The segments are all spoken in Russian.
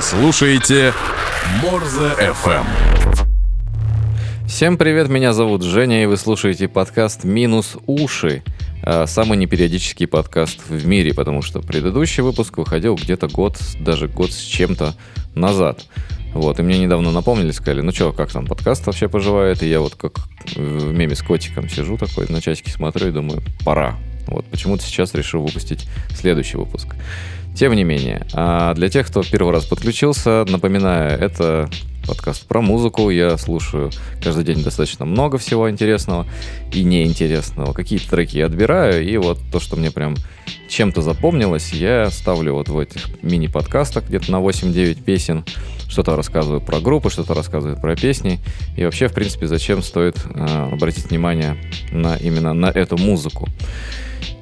Слушаете Морзе FM. Всем привет, меня зовут Женя, и вы слушаете подкаст «Минус уши». А, Самый непериодический подкаст в мире, потому что предыдущий выпуск выходил где-то год, даже год с чем-то назад. Вот, и мне недавно напомнили, сказали, ну что, как там подкаст вообще поживает? И я вот как в меме с котиком сижу такой, на часики смотрю и думаю, пора. Вот, почему-то сейчас решил выпустить следующий выпуск. Тем не менее, а для тех, кто первый раз подключился, напоминаю, это подкаст про музыку. Я слушаю каждый день достаточно много всего интересного и неинтересного. Какие-то треки я отбираю, и вот то, что мне прям чем-то запомнилось, я ставлю вот в этих мини-подкастах где-то на 8-9 песен. Что-то рассказываю про группы, что-то рассказываю про песни. И вообще, в принципе, зачем стоит э, обратить внимание на именно на эту музыку.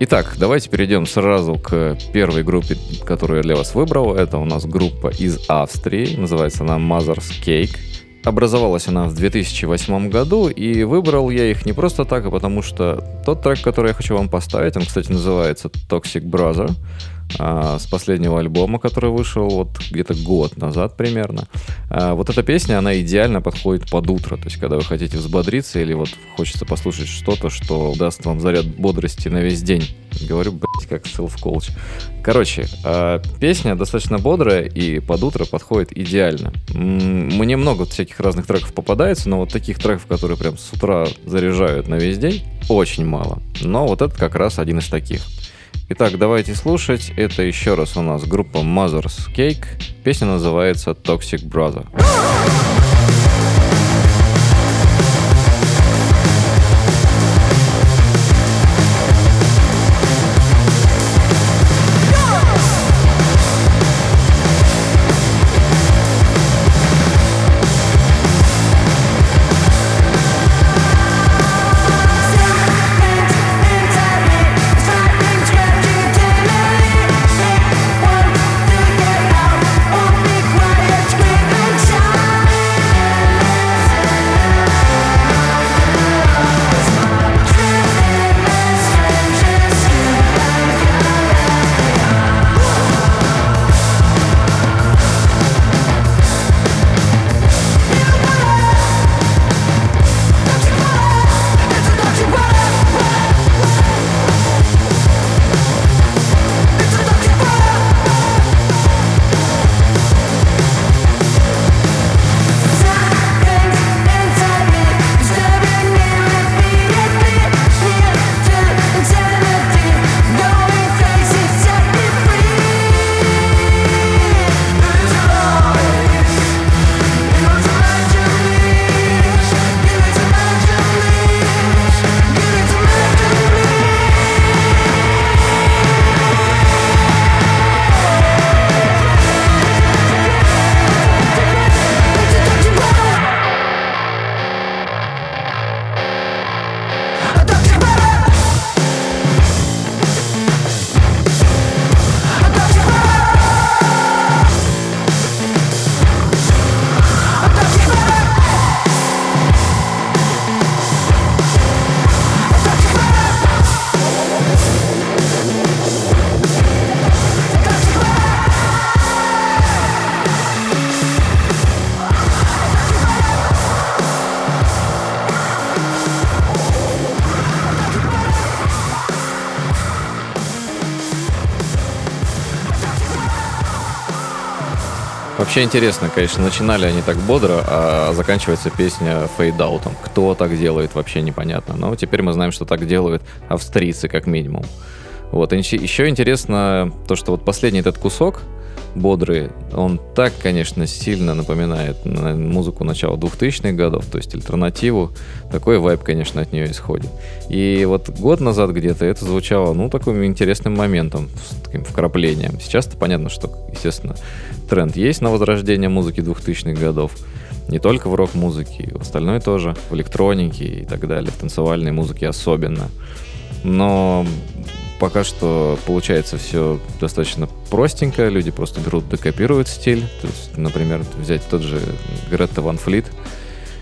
Итак, давайте перейдем сразу к первой группе, которую я для вас выбрал. Это у нас группа из Австрии. Называется она Mother's Cake. Образовалась она в 2008 году, и выбрал я их не просто так, а потому что тот трек, который я хочу вам поставить, он, кстати, называется Toxic Brother а, с последнего альбома, который вышел вот где-то год назад примерно. А, вот эта песня, она идеально подходит под утро, то есть когда вы хотите взбодриться или вот хочется послушать что-то, что даст вам заряд бодрости на весь день. Говорю, блять, как self-coach. Короче, а, песня достаточно бодрая и под утро подходит идеально. Мне много всяких разных треков попадается, но вот таких треков, которые прям с утра заряжают на весь день, очень мало. Но вот этот как раз один из таких. Итак, давайте слушать. Это еще раз у нас группа Mother's Cake. Песня называется Toxic Brother. Вообще интересно, конечно, начинали они так бодро, а заканчивается песня фейдаутом. Кто так делает, вообще непонятно. Но теперь мы знаем, что так делают австрийцы, как минимум. Вот, еще интересно то, что вот последний этот кусок, бодрый, он так, конечно, сильно напоминает музыку начала 2000-х годов, то есть альтернативу. Такой вайб, конечно, от нее исходит. И вот год назад где-то это звучало, ну, таким интересным моментом, с таким вкраплением. Сейчас-то понятно, что, естественно, тренд есть на возрождение музыки 2000-х годов. Не только в рок-музыке, в остальное тоже, в электронике и так далее, в танцевальной музыке особенно. Но пока что получается все достаточно простенько, люди просто берут, декопируют стиль. То есть, например, взять тот же Гретта Ван Флит,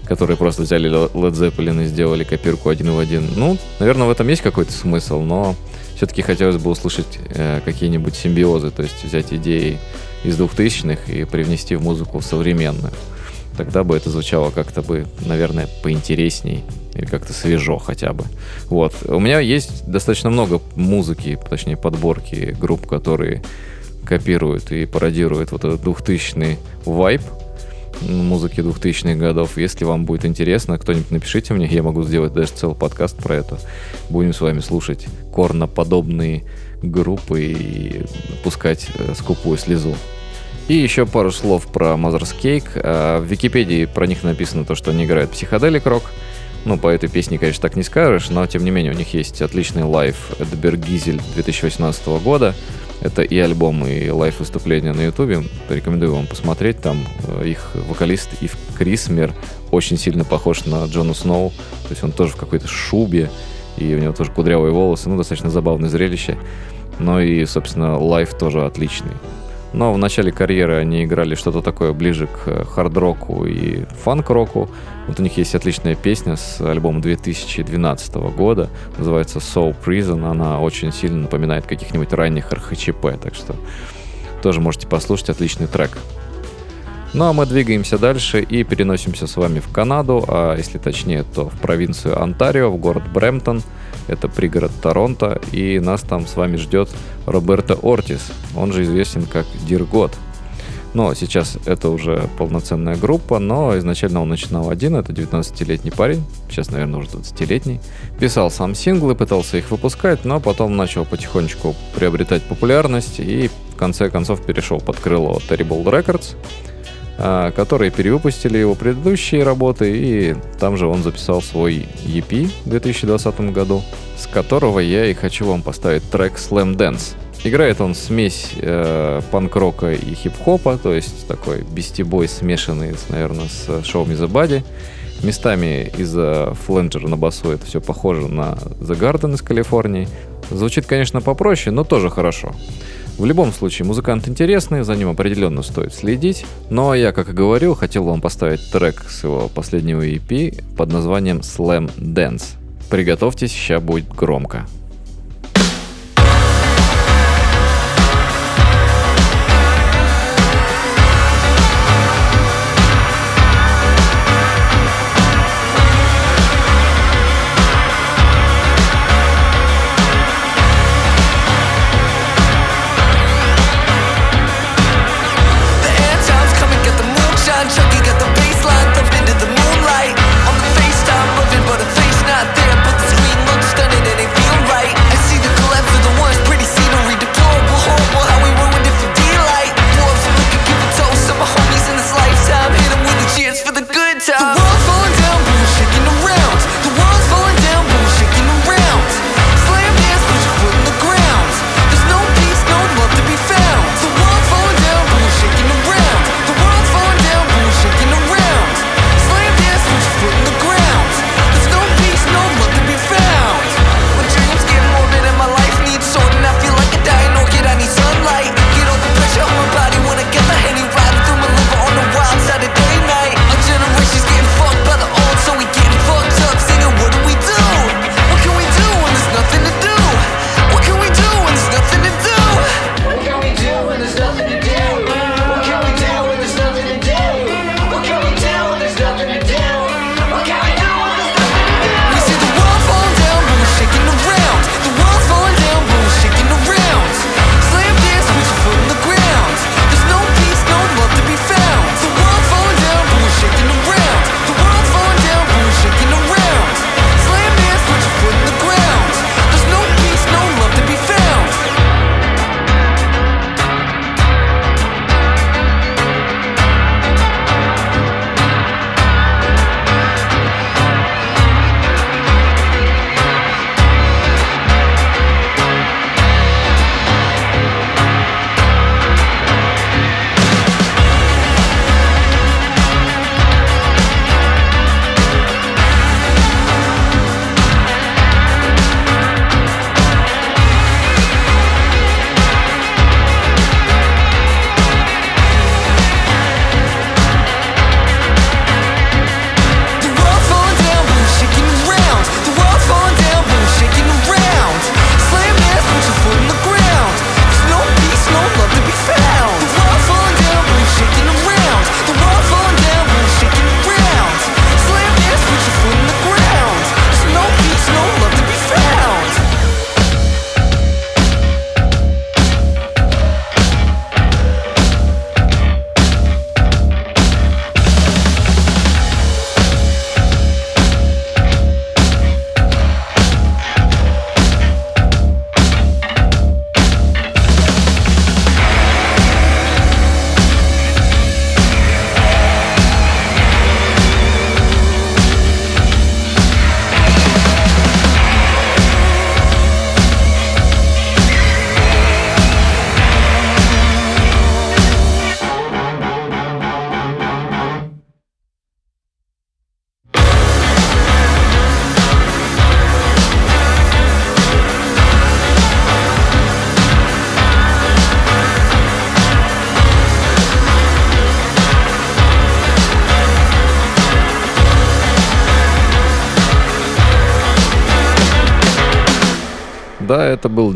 которые просто взяли Led Zeppelin и сделали копирку один в один. Ну, наверное, в этом есть какой-то смысл, но все-таки хотелось бы услышать э, какие-нибудь симбиозы, то есть взять идеи из двухтысячных и привнести в музыку современную. Тогда бы это звучало как-то бы, наверное, поинтересней или как-то свежо хотя бы. Вот. У меня есть достаточно много музыки, точнее подборки групп, которые копируют и пародируют вот этот двухтысячный вайб музыки двухтысячных годов. Если вам будет интересно, кто-нибудь напишите мне, я могу сделать даже целый подкаст про это. Будем с вами слушать корноподобные группы и пускать э, скупую слезу. И еще пару слов про Mother's Cake. А, в Википедии про них написано то, что они играют psychedelic рок. Ну, по этой песне, конечно, так не скажешь, но тем не менее у них есть отличный лайв Live at Bergisel 2018 года. Это и альбом, и live выступления на ютубе. Порекомендую вам посмотреть. Там э, их вокалист Ив Крисмер очень сильно похож на Джона Сноу. То есть он тоже в какой-то шубе, и у него тоже кудрявые волосы. Ну, достаточно забавное зрелище. Ну и, собственно, live тоже отличный. Но в начале карьеры они играли что-то такое ближе к хард-року и фанк-року. Вот у них есть отличная песня с альбома 2012 года, называется Soul Prison. Она очень сильно напоминает каких-нибудь ранних РХЧП, так что тоже можете послушать отличный трек. Ну а мы двигаемся дальше и переносимся с вами в Канаду, а если точнее, то в провинцию Онтарио, в город Брэмптон. Это пригород Торонто, и нас там с вами ждет Роберто Ортис, он же известен как Диргот. Но сейчас это уже полноценная группа, но изначально он начинал один, это 19-летний парень, сейчас, наверное, уже 20-летний. Писал сам синглы, пытался их выпускать, но потом начал потихонечку приобретать популярность и в конце концов перешел под крыло Terrible Records. А, которые перевыпустили его предыдущие работы, и там же он записал свой EP в 2020 году, с которого я и хочу вам поставить трек Slam Dance. Играет он смесь э, панк-рока и хип-хопа, то есть такой бестибой смешанный, наверное, с Show Me The. Местами из-за фленджера на басу это все похоже на The Garden из Калифорнии. Звучит, конечно, попроще, но тоже хорошо. В любом случае, музыкант интересный, за ним определенно стоит следить. А я, как и говорил, хотел вам поставить трек с его последнего EP под названием Slam Dance. Приготовьтесь, сейчас будет громко.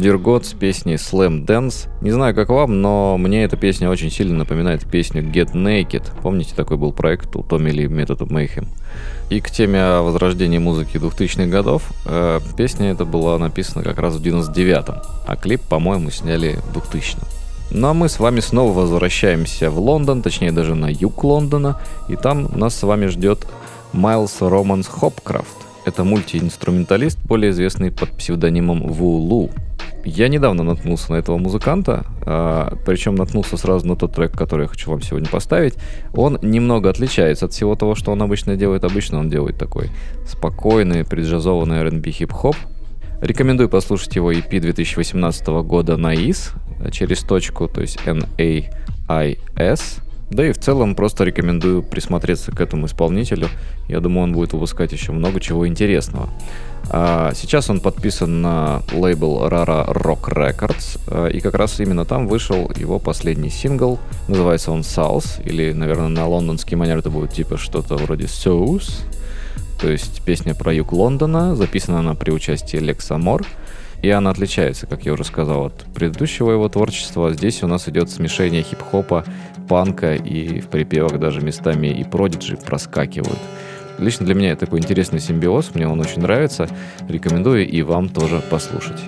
Диргот с песней Slam Dance. Не знаю, как вам, но мне эта песня очень сильно напоминает песню Get Naked. Помните, такой был проект у Томми Ли Method of Mayhem? И к теме о возрождении музыки 2000-х годов, э, песня эта была написана как раз в 99-м, а клип, по-моему, сняли в 2000-м. Ну а мы с вами снова возвращаемся в Лондон, точнее даже на юг Лондона, и там нас с вами ждет Майлз Романс Хопкрафт. Это мультиинструменталист, более известный под псевдонимом Вулу. Я недавно наткнулся на этого музыканта, а, причем наткнулся сразу на тот трек, который я хочу вам сегодня поставить. Он немного отличается от всего того, что он обычно делает. Обычно он делает такой спокойный, преджазованный R&B хип-хоп. Рекомендую послушать его EP 2018 года «Наис» через точку, то есть N-A-I-S. Да и в целом просто рекомендую присмотреться к этому исполнителю. Я думаю, он будет выпускать еще много чего интересного. А сейчас он подписан на лейбл Rara Rock Records, а, и как раз именно там вышел его последний сингл. Называется он South, или, наверное, на лондонский манер это будет типа что-то вроде South. То есть песня про юг Лондона, записана она при участии Лекса Мор. И она отличается, как я уже сказал, от предыдущего его творчества. Здесь у нас идет смешение хип-хопа, панка и в припевах даже местами и продиджи проскакивают. Лично для меня это такой интересный симбиоз, мне он очень нравится. Рекомендую и вам тоже послушать.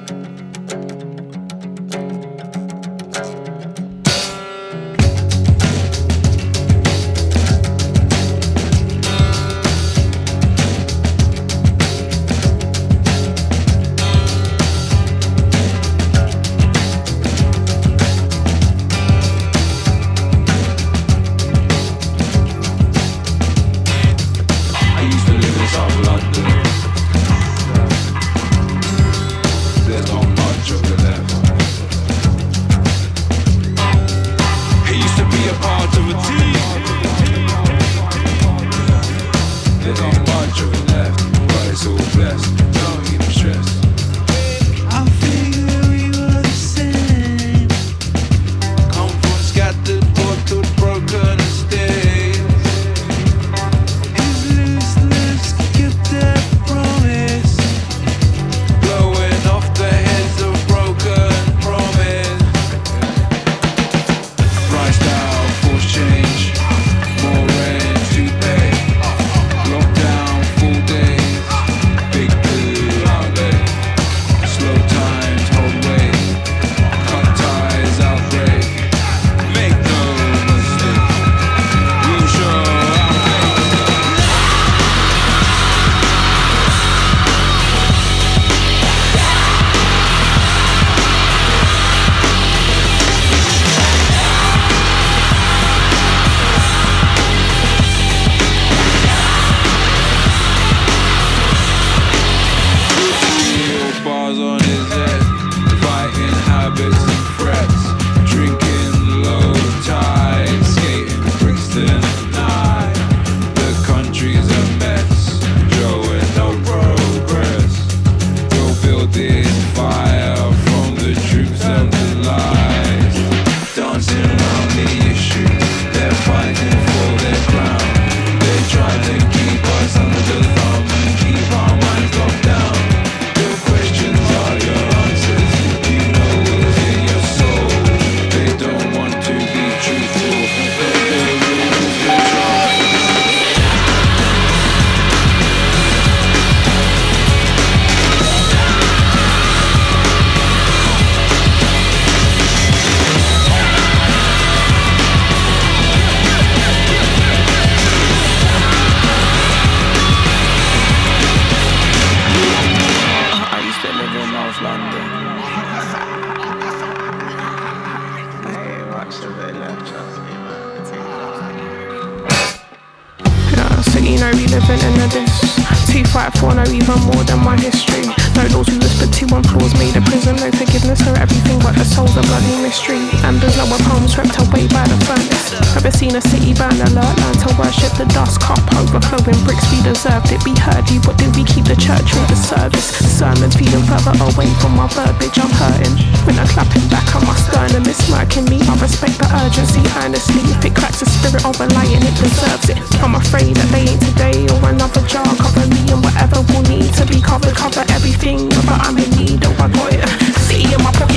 I know even more than my history. No laws we whispered to one floors made a prison, no forgiveness, or every her soul's a bloody mystery. And there's no one home swept away by the furnace. Ever seen a city burn alert? Learn to worship the dust, cup overflowing bricks. We deserved it, we heard you, but did we keep the church with the service? Sermon's feeling further away from my verbiage, I'm hurting. When I clap it back on my sternum, it's smirking me. I respect the urgency, earnestly. If it cracks the spirit of a lion, it deserves it. I'm afraid that they ain't today or another jar. Cover me and whatever will need to be covered. Cover everything, but I'm in need, of a got it. City in my.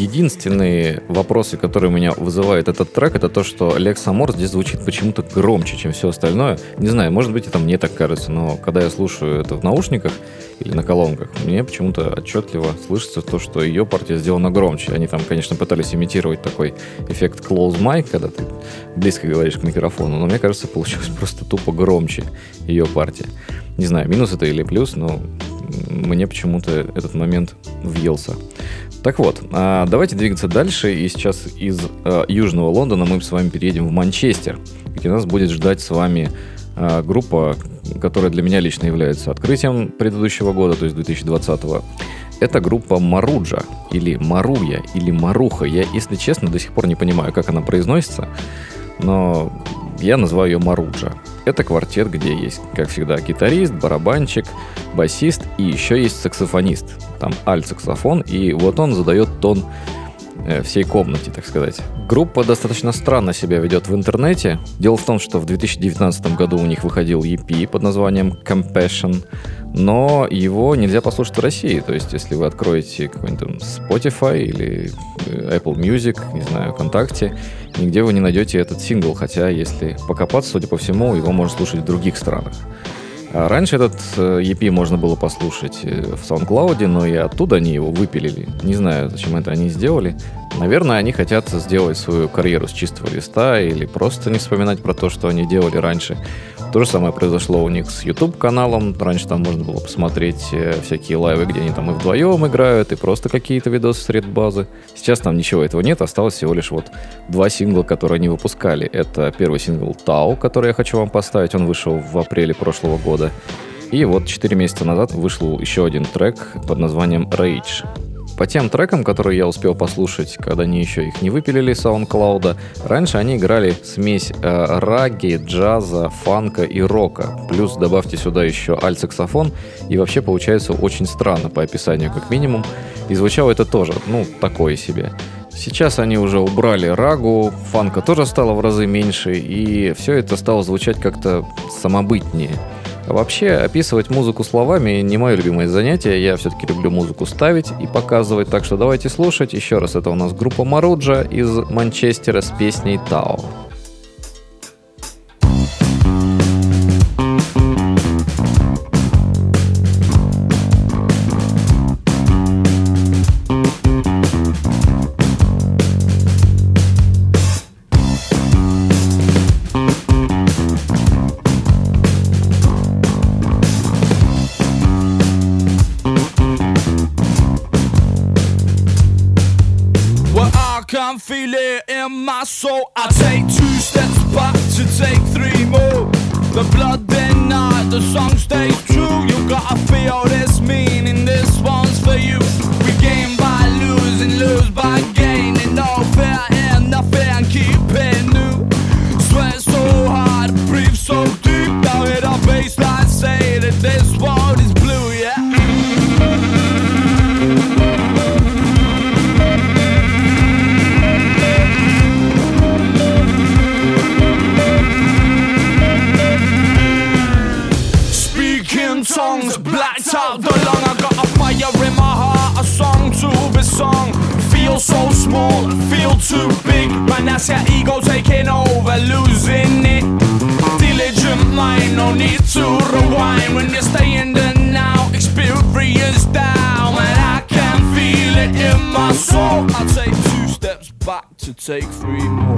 Единственные вопросы, которые меня вызывает этот трек, это то, что Лекс Амор здесь звучит почему-то громче, чем все остальное. Не знаю, может быть, это мне так кажется, но когда я слушаю это в наушниках или на колонках, мне почему-то отчетливо слышится то, что ее партия сделана громче. Они там, конечно, пытались имитировать такой эффект close mic, когда ты близко говоришь к микрофону, но мне кажется, получилось просто тупо громче ее партия. Не знаю, минус это или плюс, но мне почему-то этот момент въелся. Так вот, а, давайте двигаться дальше. И сейчас из а, Южного Лондона мы с вами переедем в Манчестер, где нас будет ждать с вами а, группа, которая для меня лично является открытием предыдущего года, то есть 2020 -го. Это группа Маруджа, или Маруя, или Маруха. Я, если честно, до сих пор не понимаю, как она произносится, но я называю ее Маруджа. Это квартет, где есть, как всегда, гитарист, барабанщик, басист и еще есть саксофонист. Там альт-саксофон, и вот он задает тон э, всей комнате, так сказать. Группа достаточно странно себя ведет в интернете. Дело в том, что в 2019 году у них выходил EP под названием Compassion, но его нельзя послушать в России. То есть, если вы откроете какой-нибудь Spotify или э, Apple Music, не знаю, ВКонтакте, нигде вы не найдете этот сингл, хотя, если покопаться, судя по всему, его можно слушать в других странах. А раньше этот э, EP можно было послушать э, в SoundCloud, но и оттуда они его выпилили. Не знаю, зачем это они сделали. Наверное, они хотят сделать свою карьеру с чистого листа или просто не вспоминать про то, что они делали раньше. То же самое произошло у них с YouTube-каналом. Раньше там можно было посмотреть э, всякие лайвы, где они там и вдвоем играют, и просто какие-то видосы сред базы. Сейчас там ничего этого нет, осталось всего лишь вот два сингла, которые они выпускали. Это первый сингл «Тау», который я хочу вам поставить. Он вышел в апреле прошлого года. И вот 4 месяца назад вышел еще один трек под названием «Rage». По тем трекам, которые я успел послушать, когда они еще их не выпилили с SoundCloud, раньше они играли смесь э, раги, джаза, фанка и рока. Плюс добавьте сюда еще альт-саксофон, и вообще получается очень странно по описанию, как минимум. И звучало это тоже, ну, такое себе. Сейчас они уже убрали рагу, фанка тоже стало в разы меньше, и все это стало звучать как-то самобытнее. Вообще, описывать музыку словами не мое любимое занятие. Я все-таки люблю музыку ставить и показывать. Так что давайте слушать. Еще раз, это у нас группа Маруджа из Манчестера с песней «Тао». Out the lung. I got a fire in my heart, a song to be sung. Feel so small, feel too big. Man, that's your ego taking over, losing it. Diligent mind, no need to rewind. When you stay in the now, experience down. And I can feel it in my soul. I take two steps back to take three more.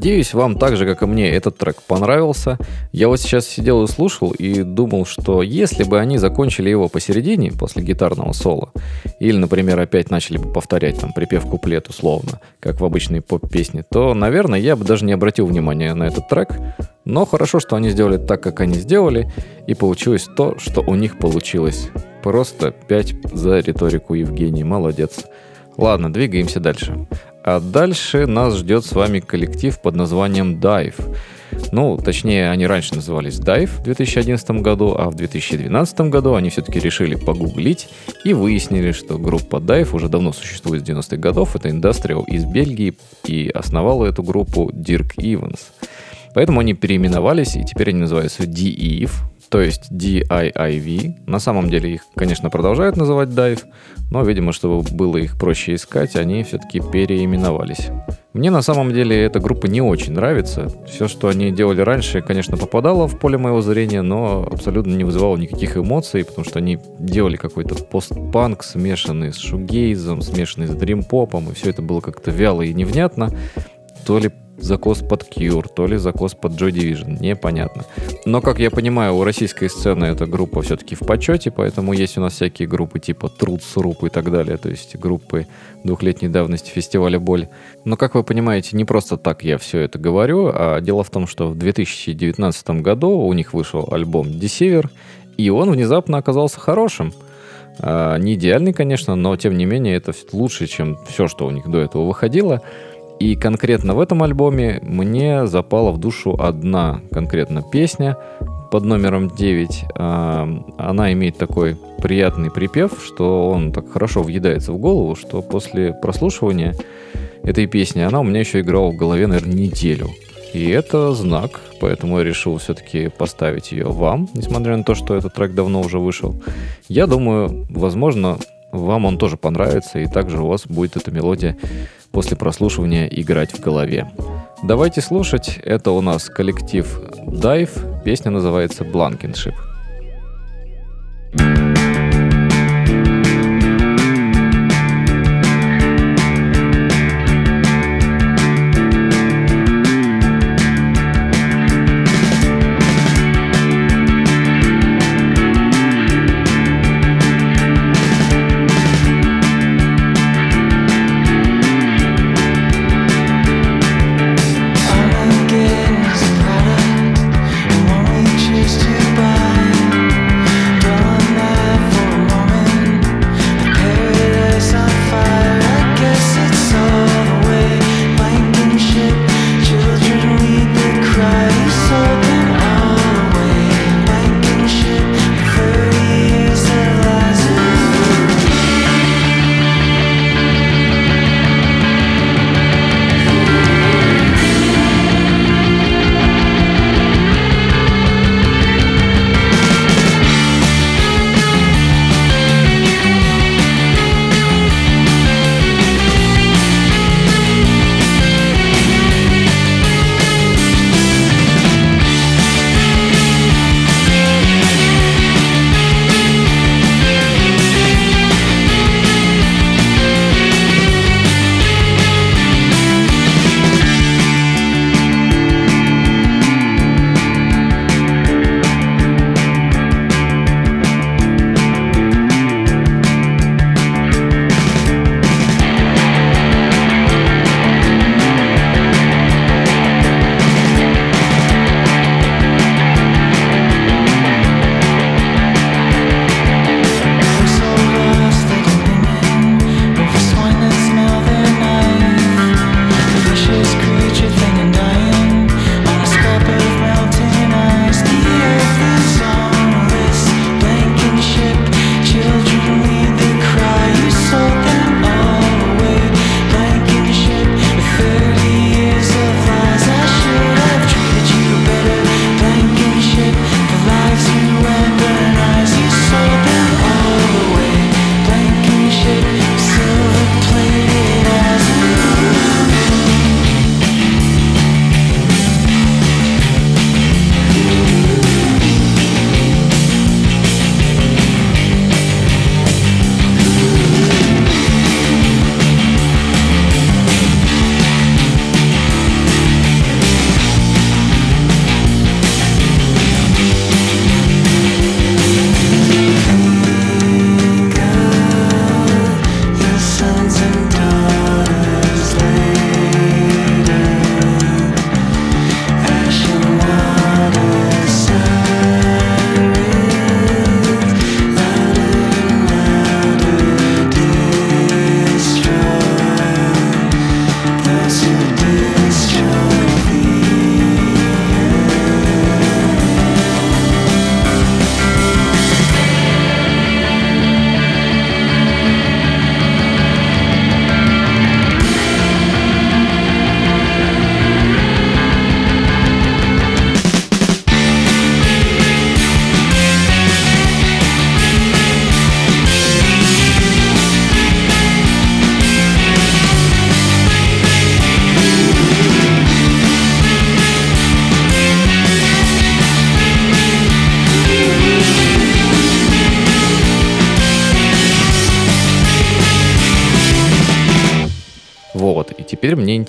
Надеюсь, вам так же, как и мне, этот трек понравился. Я вот сейчас сидел и слушал и думал, что если бы они закончили его посередине, после гитарного соло, или, например, опять начали бы повторять там припев куплет условно, как в обычной поп-песне, то, наверное, я бы даже не обратил внимания на этот трек. Но хорошо, что они сделали так, как они сделали, и получилось то, что у них получилось. Просто 5 за риторику Евгений, молодец. Ладно, двигаемся дальше. А дальше нас ждет с вами коллектив под названием Dive. Ну, точнее, они раньше назывались Dive в 2011 году, а в 2012 году они все-таки решили погуглить и выяснили, что группа Dive уже давно существует с 90-х годов. Это Industrial из Бельгии, и основал эту группу Дирк Иванс. Поэтому они переименовались, и теперь они называются DEVE, то есть DIIV. На самом деле их, конечно, продолжают называть Dive, но, видимо, чтобы было их проще искать, они все-таки переименовались. Мне на самом деле эта группа не очень нравится. Все, что они делали раньше, конечно, попадало в поле моего зрения, но абсолютно не вызывало никаких эмоций, потому что они делали какой-то постпанк, смешанный с шугейзом, смешанный с дримпопом, и все это было как-то вяло и невнятно. То ли закос под Cure, то ли закос под Joy Division, непонятно. Но, как я понимаю, у российской сцены эта группа все-таки в почете, поэтому есть у нас всякие группы типа Труд, Суруп и так далее, то есть группы двухлетней давности фестиваля «Боль». Но, как вы понимаете, не просто так я все это говорю, а дело в том, что в 2019 году у них вышел альбом Deceiver, и он внезапно оказался хорошим. А, не идеальный, конечно, но тем не менее это лучше, чем все, что у них до этого выходило. И конкретно в этом альбоме мне запала в душу одна конкретно песня под номером 9. А, она имеет такой приятный припев, что он так хорошо въедается в голову, что после прослушивания этой песни она у меня еще играла в голове, наверное, неделю. И это знак, поэтому я решил все-таки поставить ее вам, несмотря на то, что этот трек давно уже вышел. Я думаю, возможно, вам он тоже понравится, и также у вас будет эта мелодия после прослушивания играть в голове. Давайте слушать. Это у нас коллектив Dive. Песня называется Blankenship. thank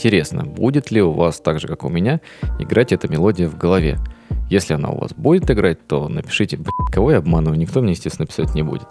интересно, будет ли у вас так же, как у меня, играть эта мелодия в голове. Если она у вас будет играть, то напишите, «Блядь, кого я обманываю, никто мне, естественно, писать не будет.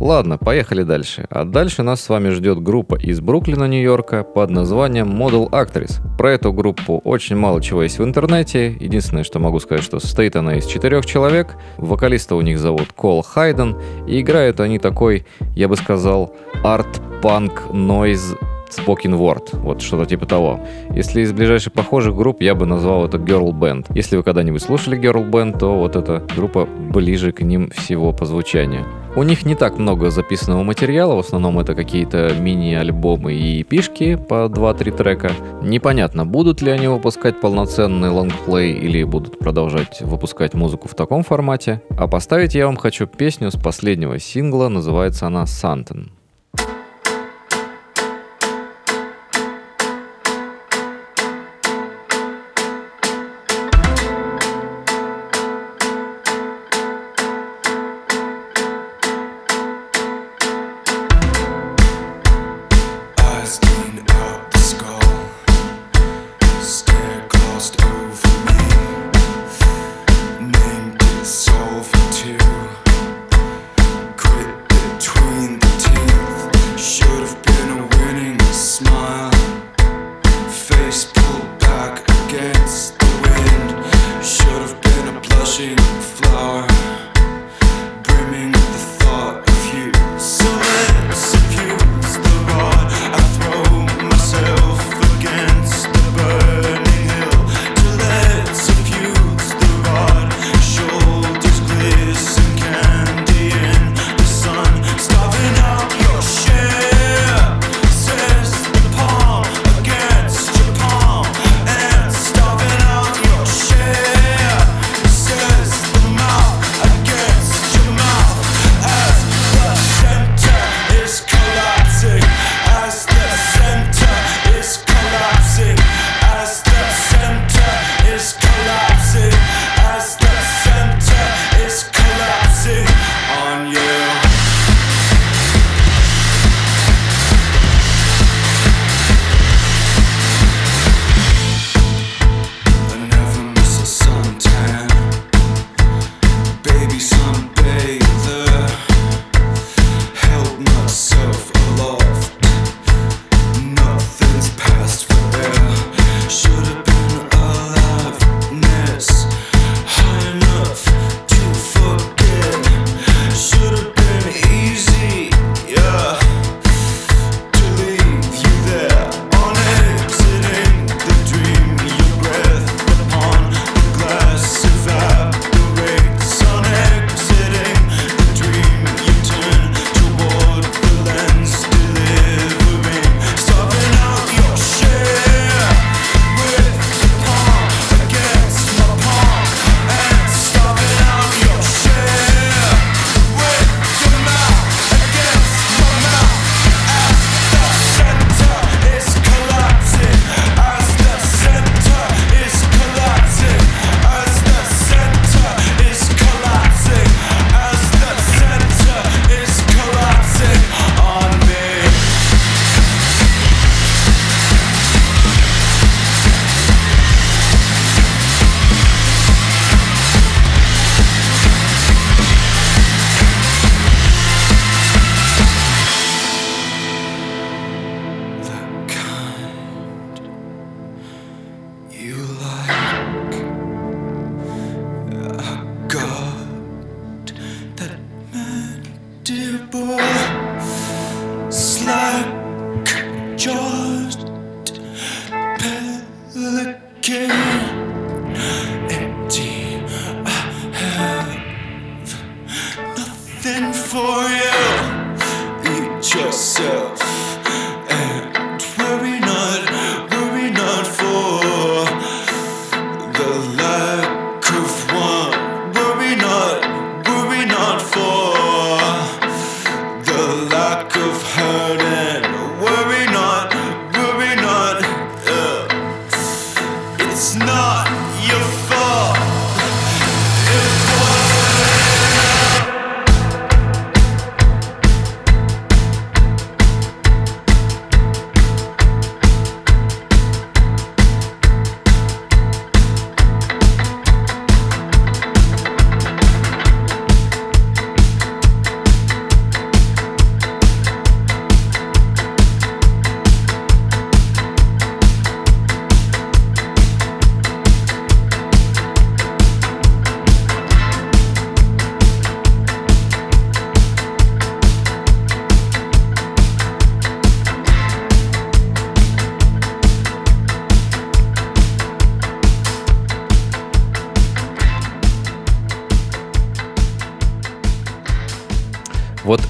Ладно, поехали дальше. А дальше нас с вами ждет группа из Бруклина, Нью-Йорка под названием Model Actress. Про эту группу очень мало чего есть в интернете. Единственное, что могу сказать, что состоит она из четырех человек. Вокалиста у них зовут Кол Хайден. И играют они такой, я бы сказал, арт-панк нойз spoken word, вот что-то типа того. Если из ближайших похожих групп, я бы назвал это girl band. Если вы когда-нибудь слушали girl band, то вот эта группа ближе к ним всего по звучанию. У них не так много записанного материала, в основном это какие-то мини-альбомы и пишки по 2-3 трека. Непонятно, будут ли они выпускать полноценный лонгплей или будут продолжать выпускать музыку в таком формате. А поставить я вам хочу песню с последнего сингла, называется она «Сантен».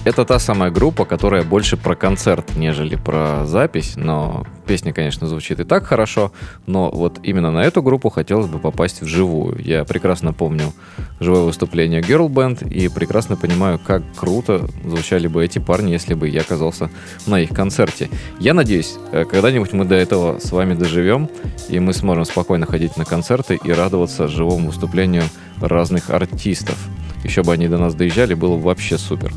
Это та самая группа, которая больше про концерт, нежели про запись, но песня, конечно, звучит и так хорошо, но вот именно на эту группу хотелось бы попасть вживую. Я прекрасно помню живое выступление Girl Band и прекрасно понимаю, как круто звучали бы эти парни, если бы я оказался на их концерте. Я надеюсь, э, когда-нибудь мы до этого с вами доживем, и мы сможем спокойно ходить на концерты и радоваться живому выступлению разных артистов. Еще бы они до нас доезжали, было бы вообще супер.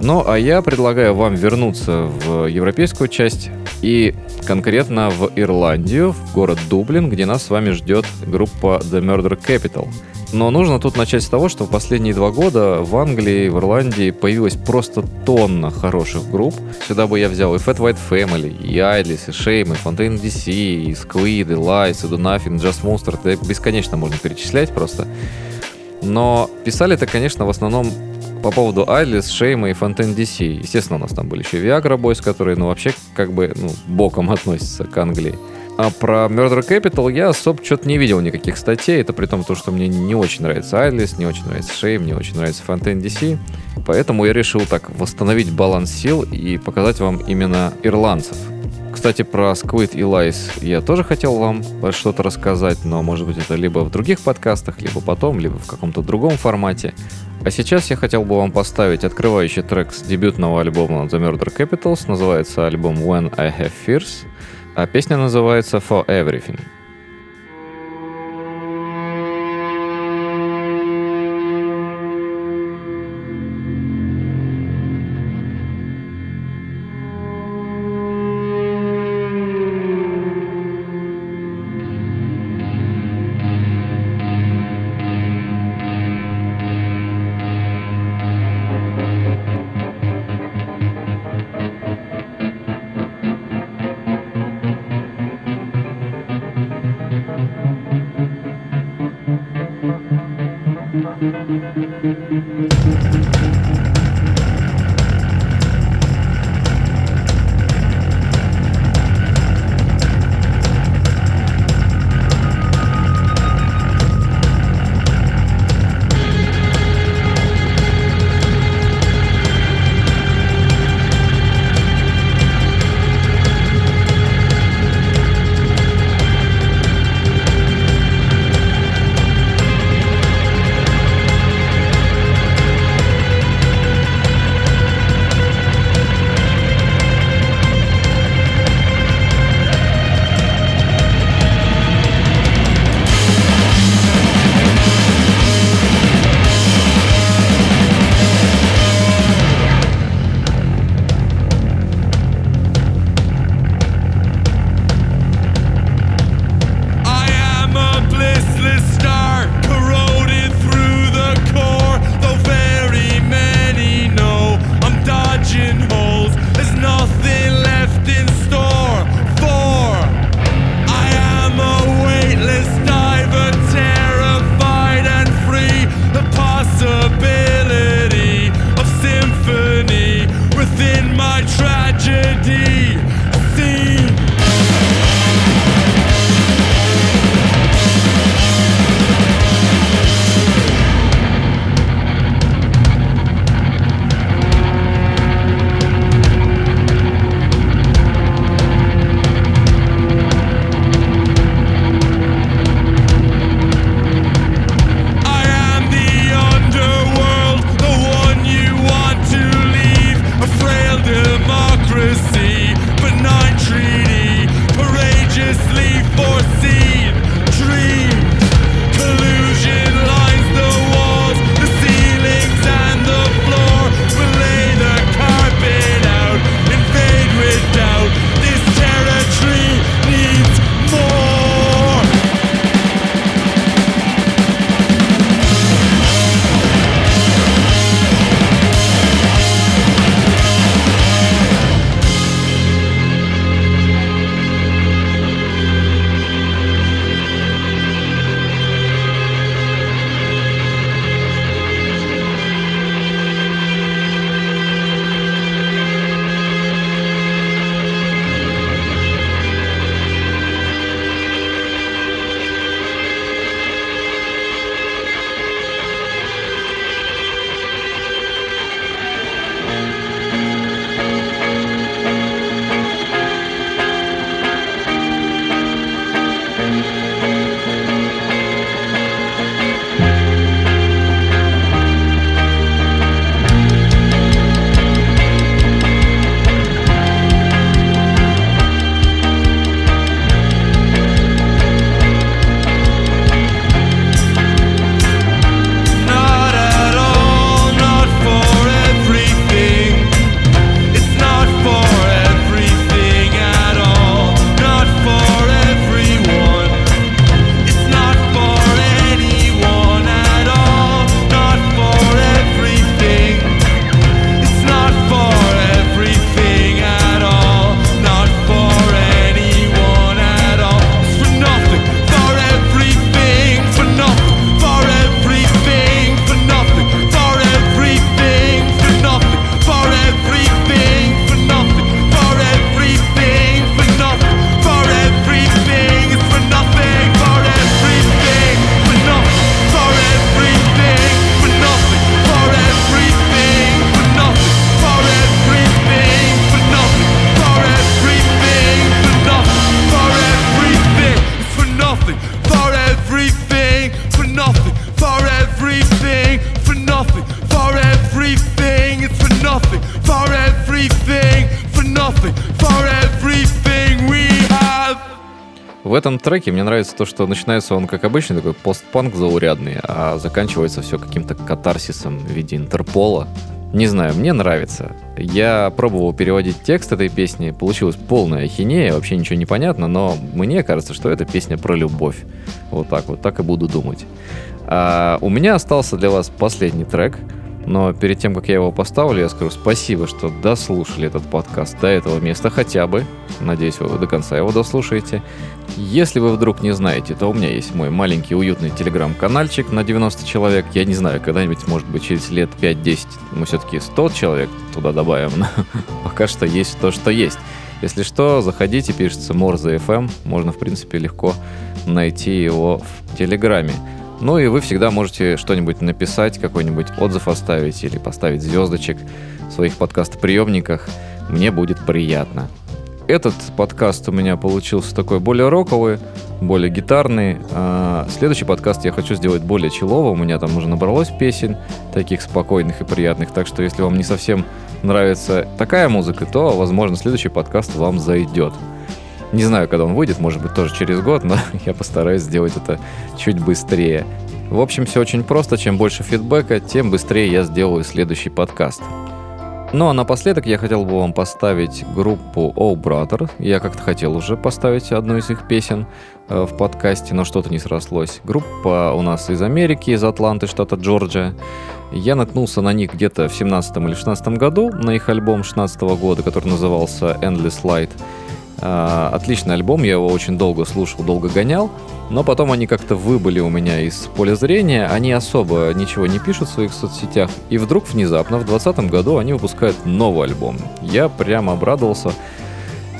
Ну, а я предлагаю вам вернуться в европейскую часть и конкретно в Ирландию, в город Дублин, где нас с вами ждет группа The Murder Capital. Но нужно тут начать с того, что в последние два года в Англии, в Ирландии появилась просто тонна хороших групп. Сюда бы я взял и Fat White Family, и Idlis, и Shame, и Fontaine DC, и Squid, и Lies, и Do Nothing, Just Monster. Это бесконечно можно перечислять просто. Но писали это, конечно, в основном по поводу Айлис, Шейма и Фонтен DC. Естественно, у нас там были еще Viagra Boys, которые, ну, вообще, как бы, ну, боком относятся к Англии. А про Murder Capital я особо что-то не видел никаких статей. Это при том, то, что мне не очень нравится Айлис, не очень нравится Шейм, не очень нравится Фонтен DC. Поэтому я решил так восстановить баланс сил и показать вам именно ирландцев. Кстати, про Squid и Lies я тоже хотел вам что-то рассказать, но, может быть, это либо в других подкастах, либо потом, либо в каком-то другом формате. А сейчас я хотел бы вам поставить открывающий трек с дебютного альбома The Murder Capitals. Называется альбом When I Have Fears, а песня называется For Everything. Треке мне нравится то, что начинается он, как обычно, такой постпанк заурядный, а заканчивается все каким-то катарсисом в виде Интерпола. Не знаю, мне нравится. Я пробовал переводить текст этой песни, получилась полная ахинея, вообще ничего не понятно, но мне кажется, что это песня про любовь. Вот так вот, так и буду думать. А, у меня остался для вас последний трек, но перед тем, как я его поставлю, я скажу спасибо, что дослушали этот подкаст до этого места хотя бы. Надеюсь, вы до конца его дослушаете. Если вы вдруг не знаете, то у меня есть мой маленький уютный телеграм-канальчик на 90 человек. Я не знаю, когда-нибудь, может быть, через лет 5-10 мы все-таки 100 человек туда добавим. Но пока что есть то, что есть. Если что, заходите, пишется Морзе FM. Можно, в принципе, легко найти его в Телеграме. Ну и вы всегда можете что-нибудь написать, какой-нибудь отзыв оставить или поставить звездочек в своих подкастоприемниках. Мне будет приятно. Этот подкаст у меня получился такой более роковый, более гитарный. А следующий подкаст я хочу сделать более челово. У меня там уже набралось песен, таких спокойных и приятных. Так что если вам не совсем нравится такая музыка, то, возможно, следующий подкаст вам зайдет. Не знаю, когда он выйдет, может быть, тоже через год, но я постараюсь сделать это чуть быстрее. В общем, все очень просто. Чем больше фидбэка, тем быстрее я сделаю следующий подкаст. Ну а напоследок я хотел бы вам поставить группу Oh Brother. Я как-то хотел уже поставить одну из их песен э, в подкасте, но что-то не срослось. Группа у нас из Америки, из Атланты, штата Джорджия. Я наткнулся на них где-то в 17 или 16 году, на их альбом 16 года, который назывался Endless Light. А, Отличный альбом, я его очень долго слушал, долго гонял, но потом они как-то выбыли у меня из поля зрения, они особо ничего не пишут в своих соцсетях, и вдруг внезапно в 2020 году они выпускают новый альбом. Я прямо обрадовался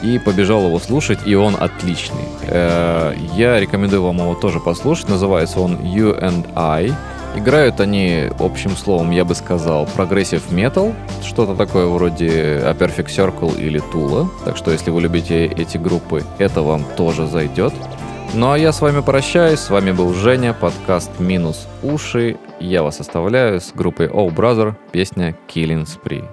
и побежал его слушать, и он отличный. Э, Я рекомендую вам его тоже послушать, называется он You and I. Играют они, общим словом, я бы сказал, progressive метал, что-то такое вроде A Perfect Circle или Tool а. Так что, если вы любите эти группы, это вам тоже зайдет. Ну а я с вами прощаюсь. С вами был Женя, подкаст «Минус уши». Я вас оставляю с группой Oh Brother, песня Killing Spree.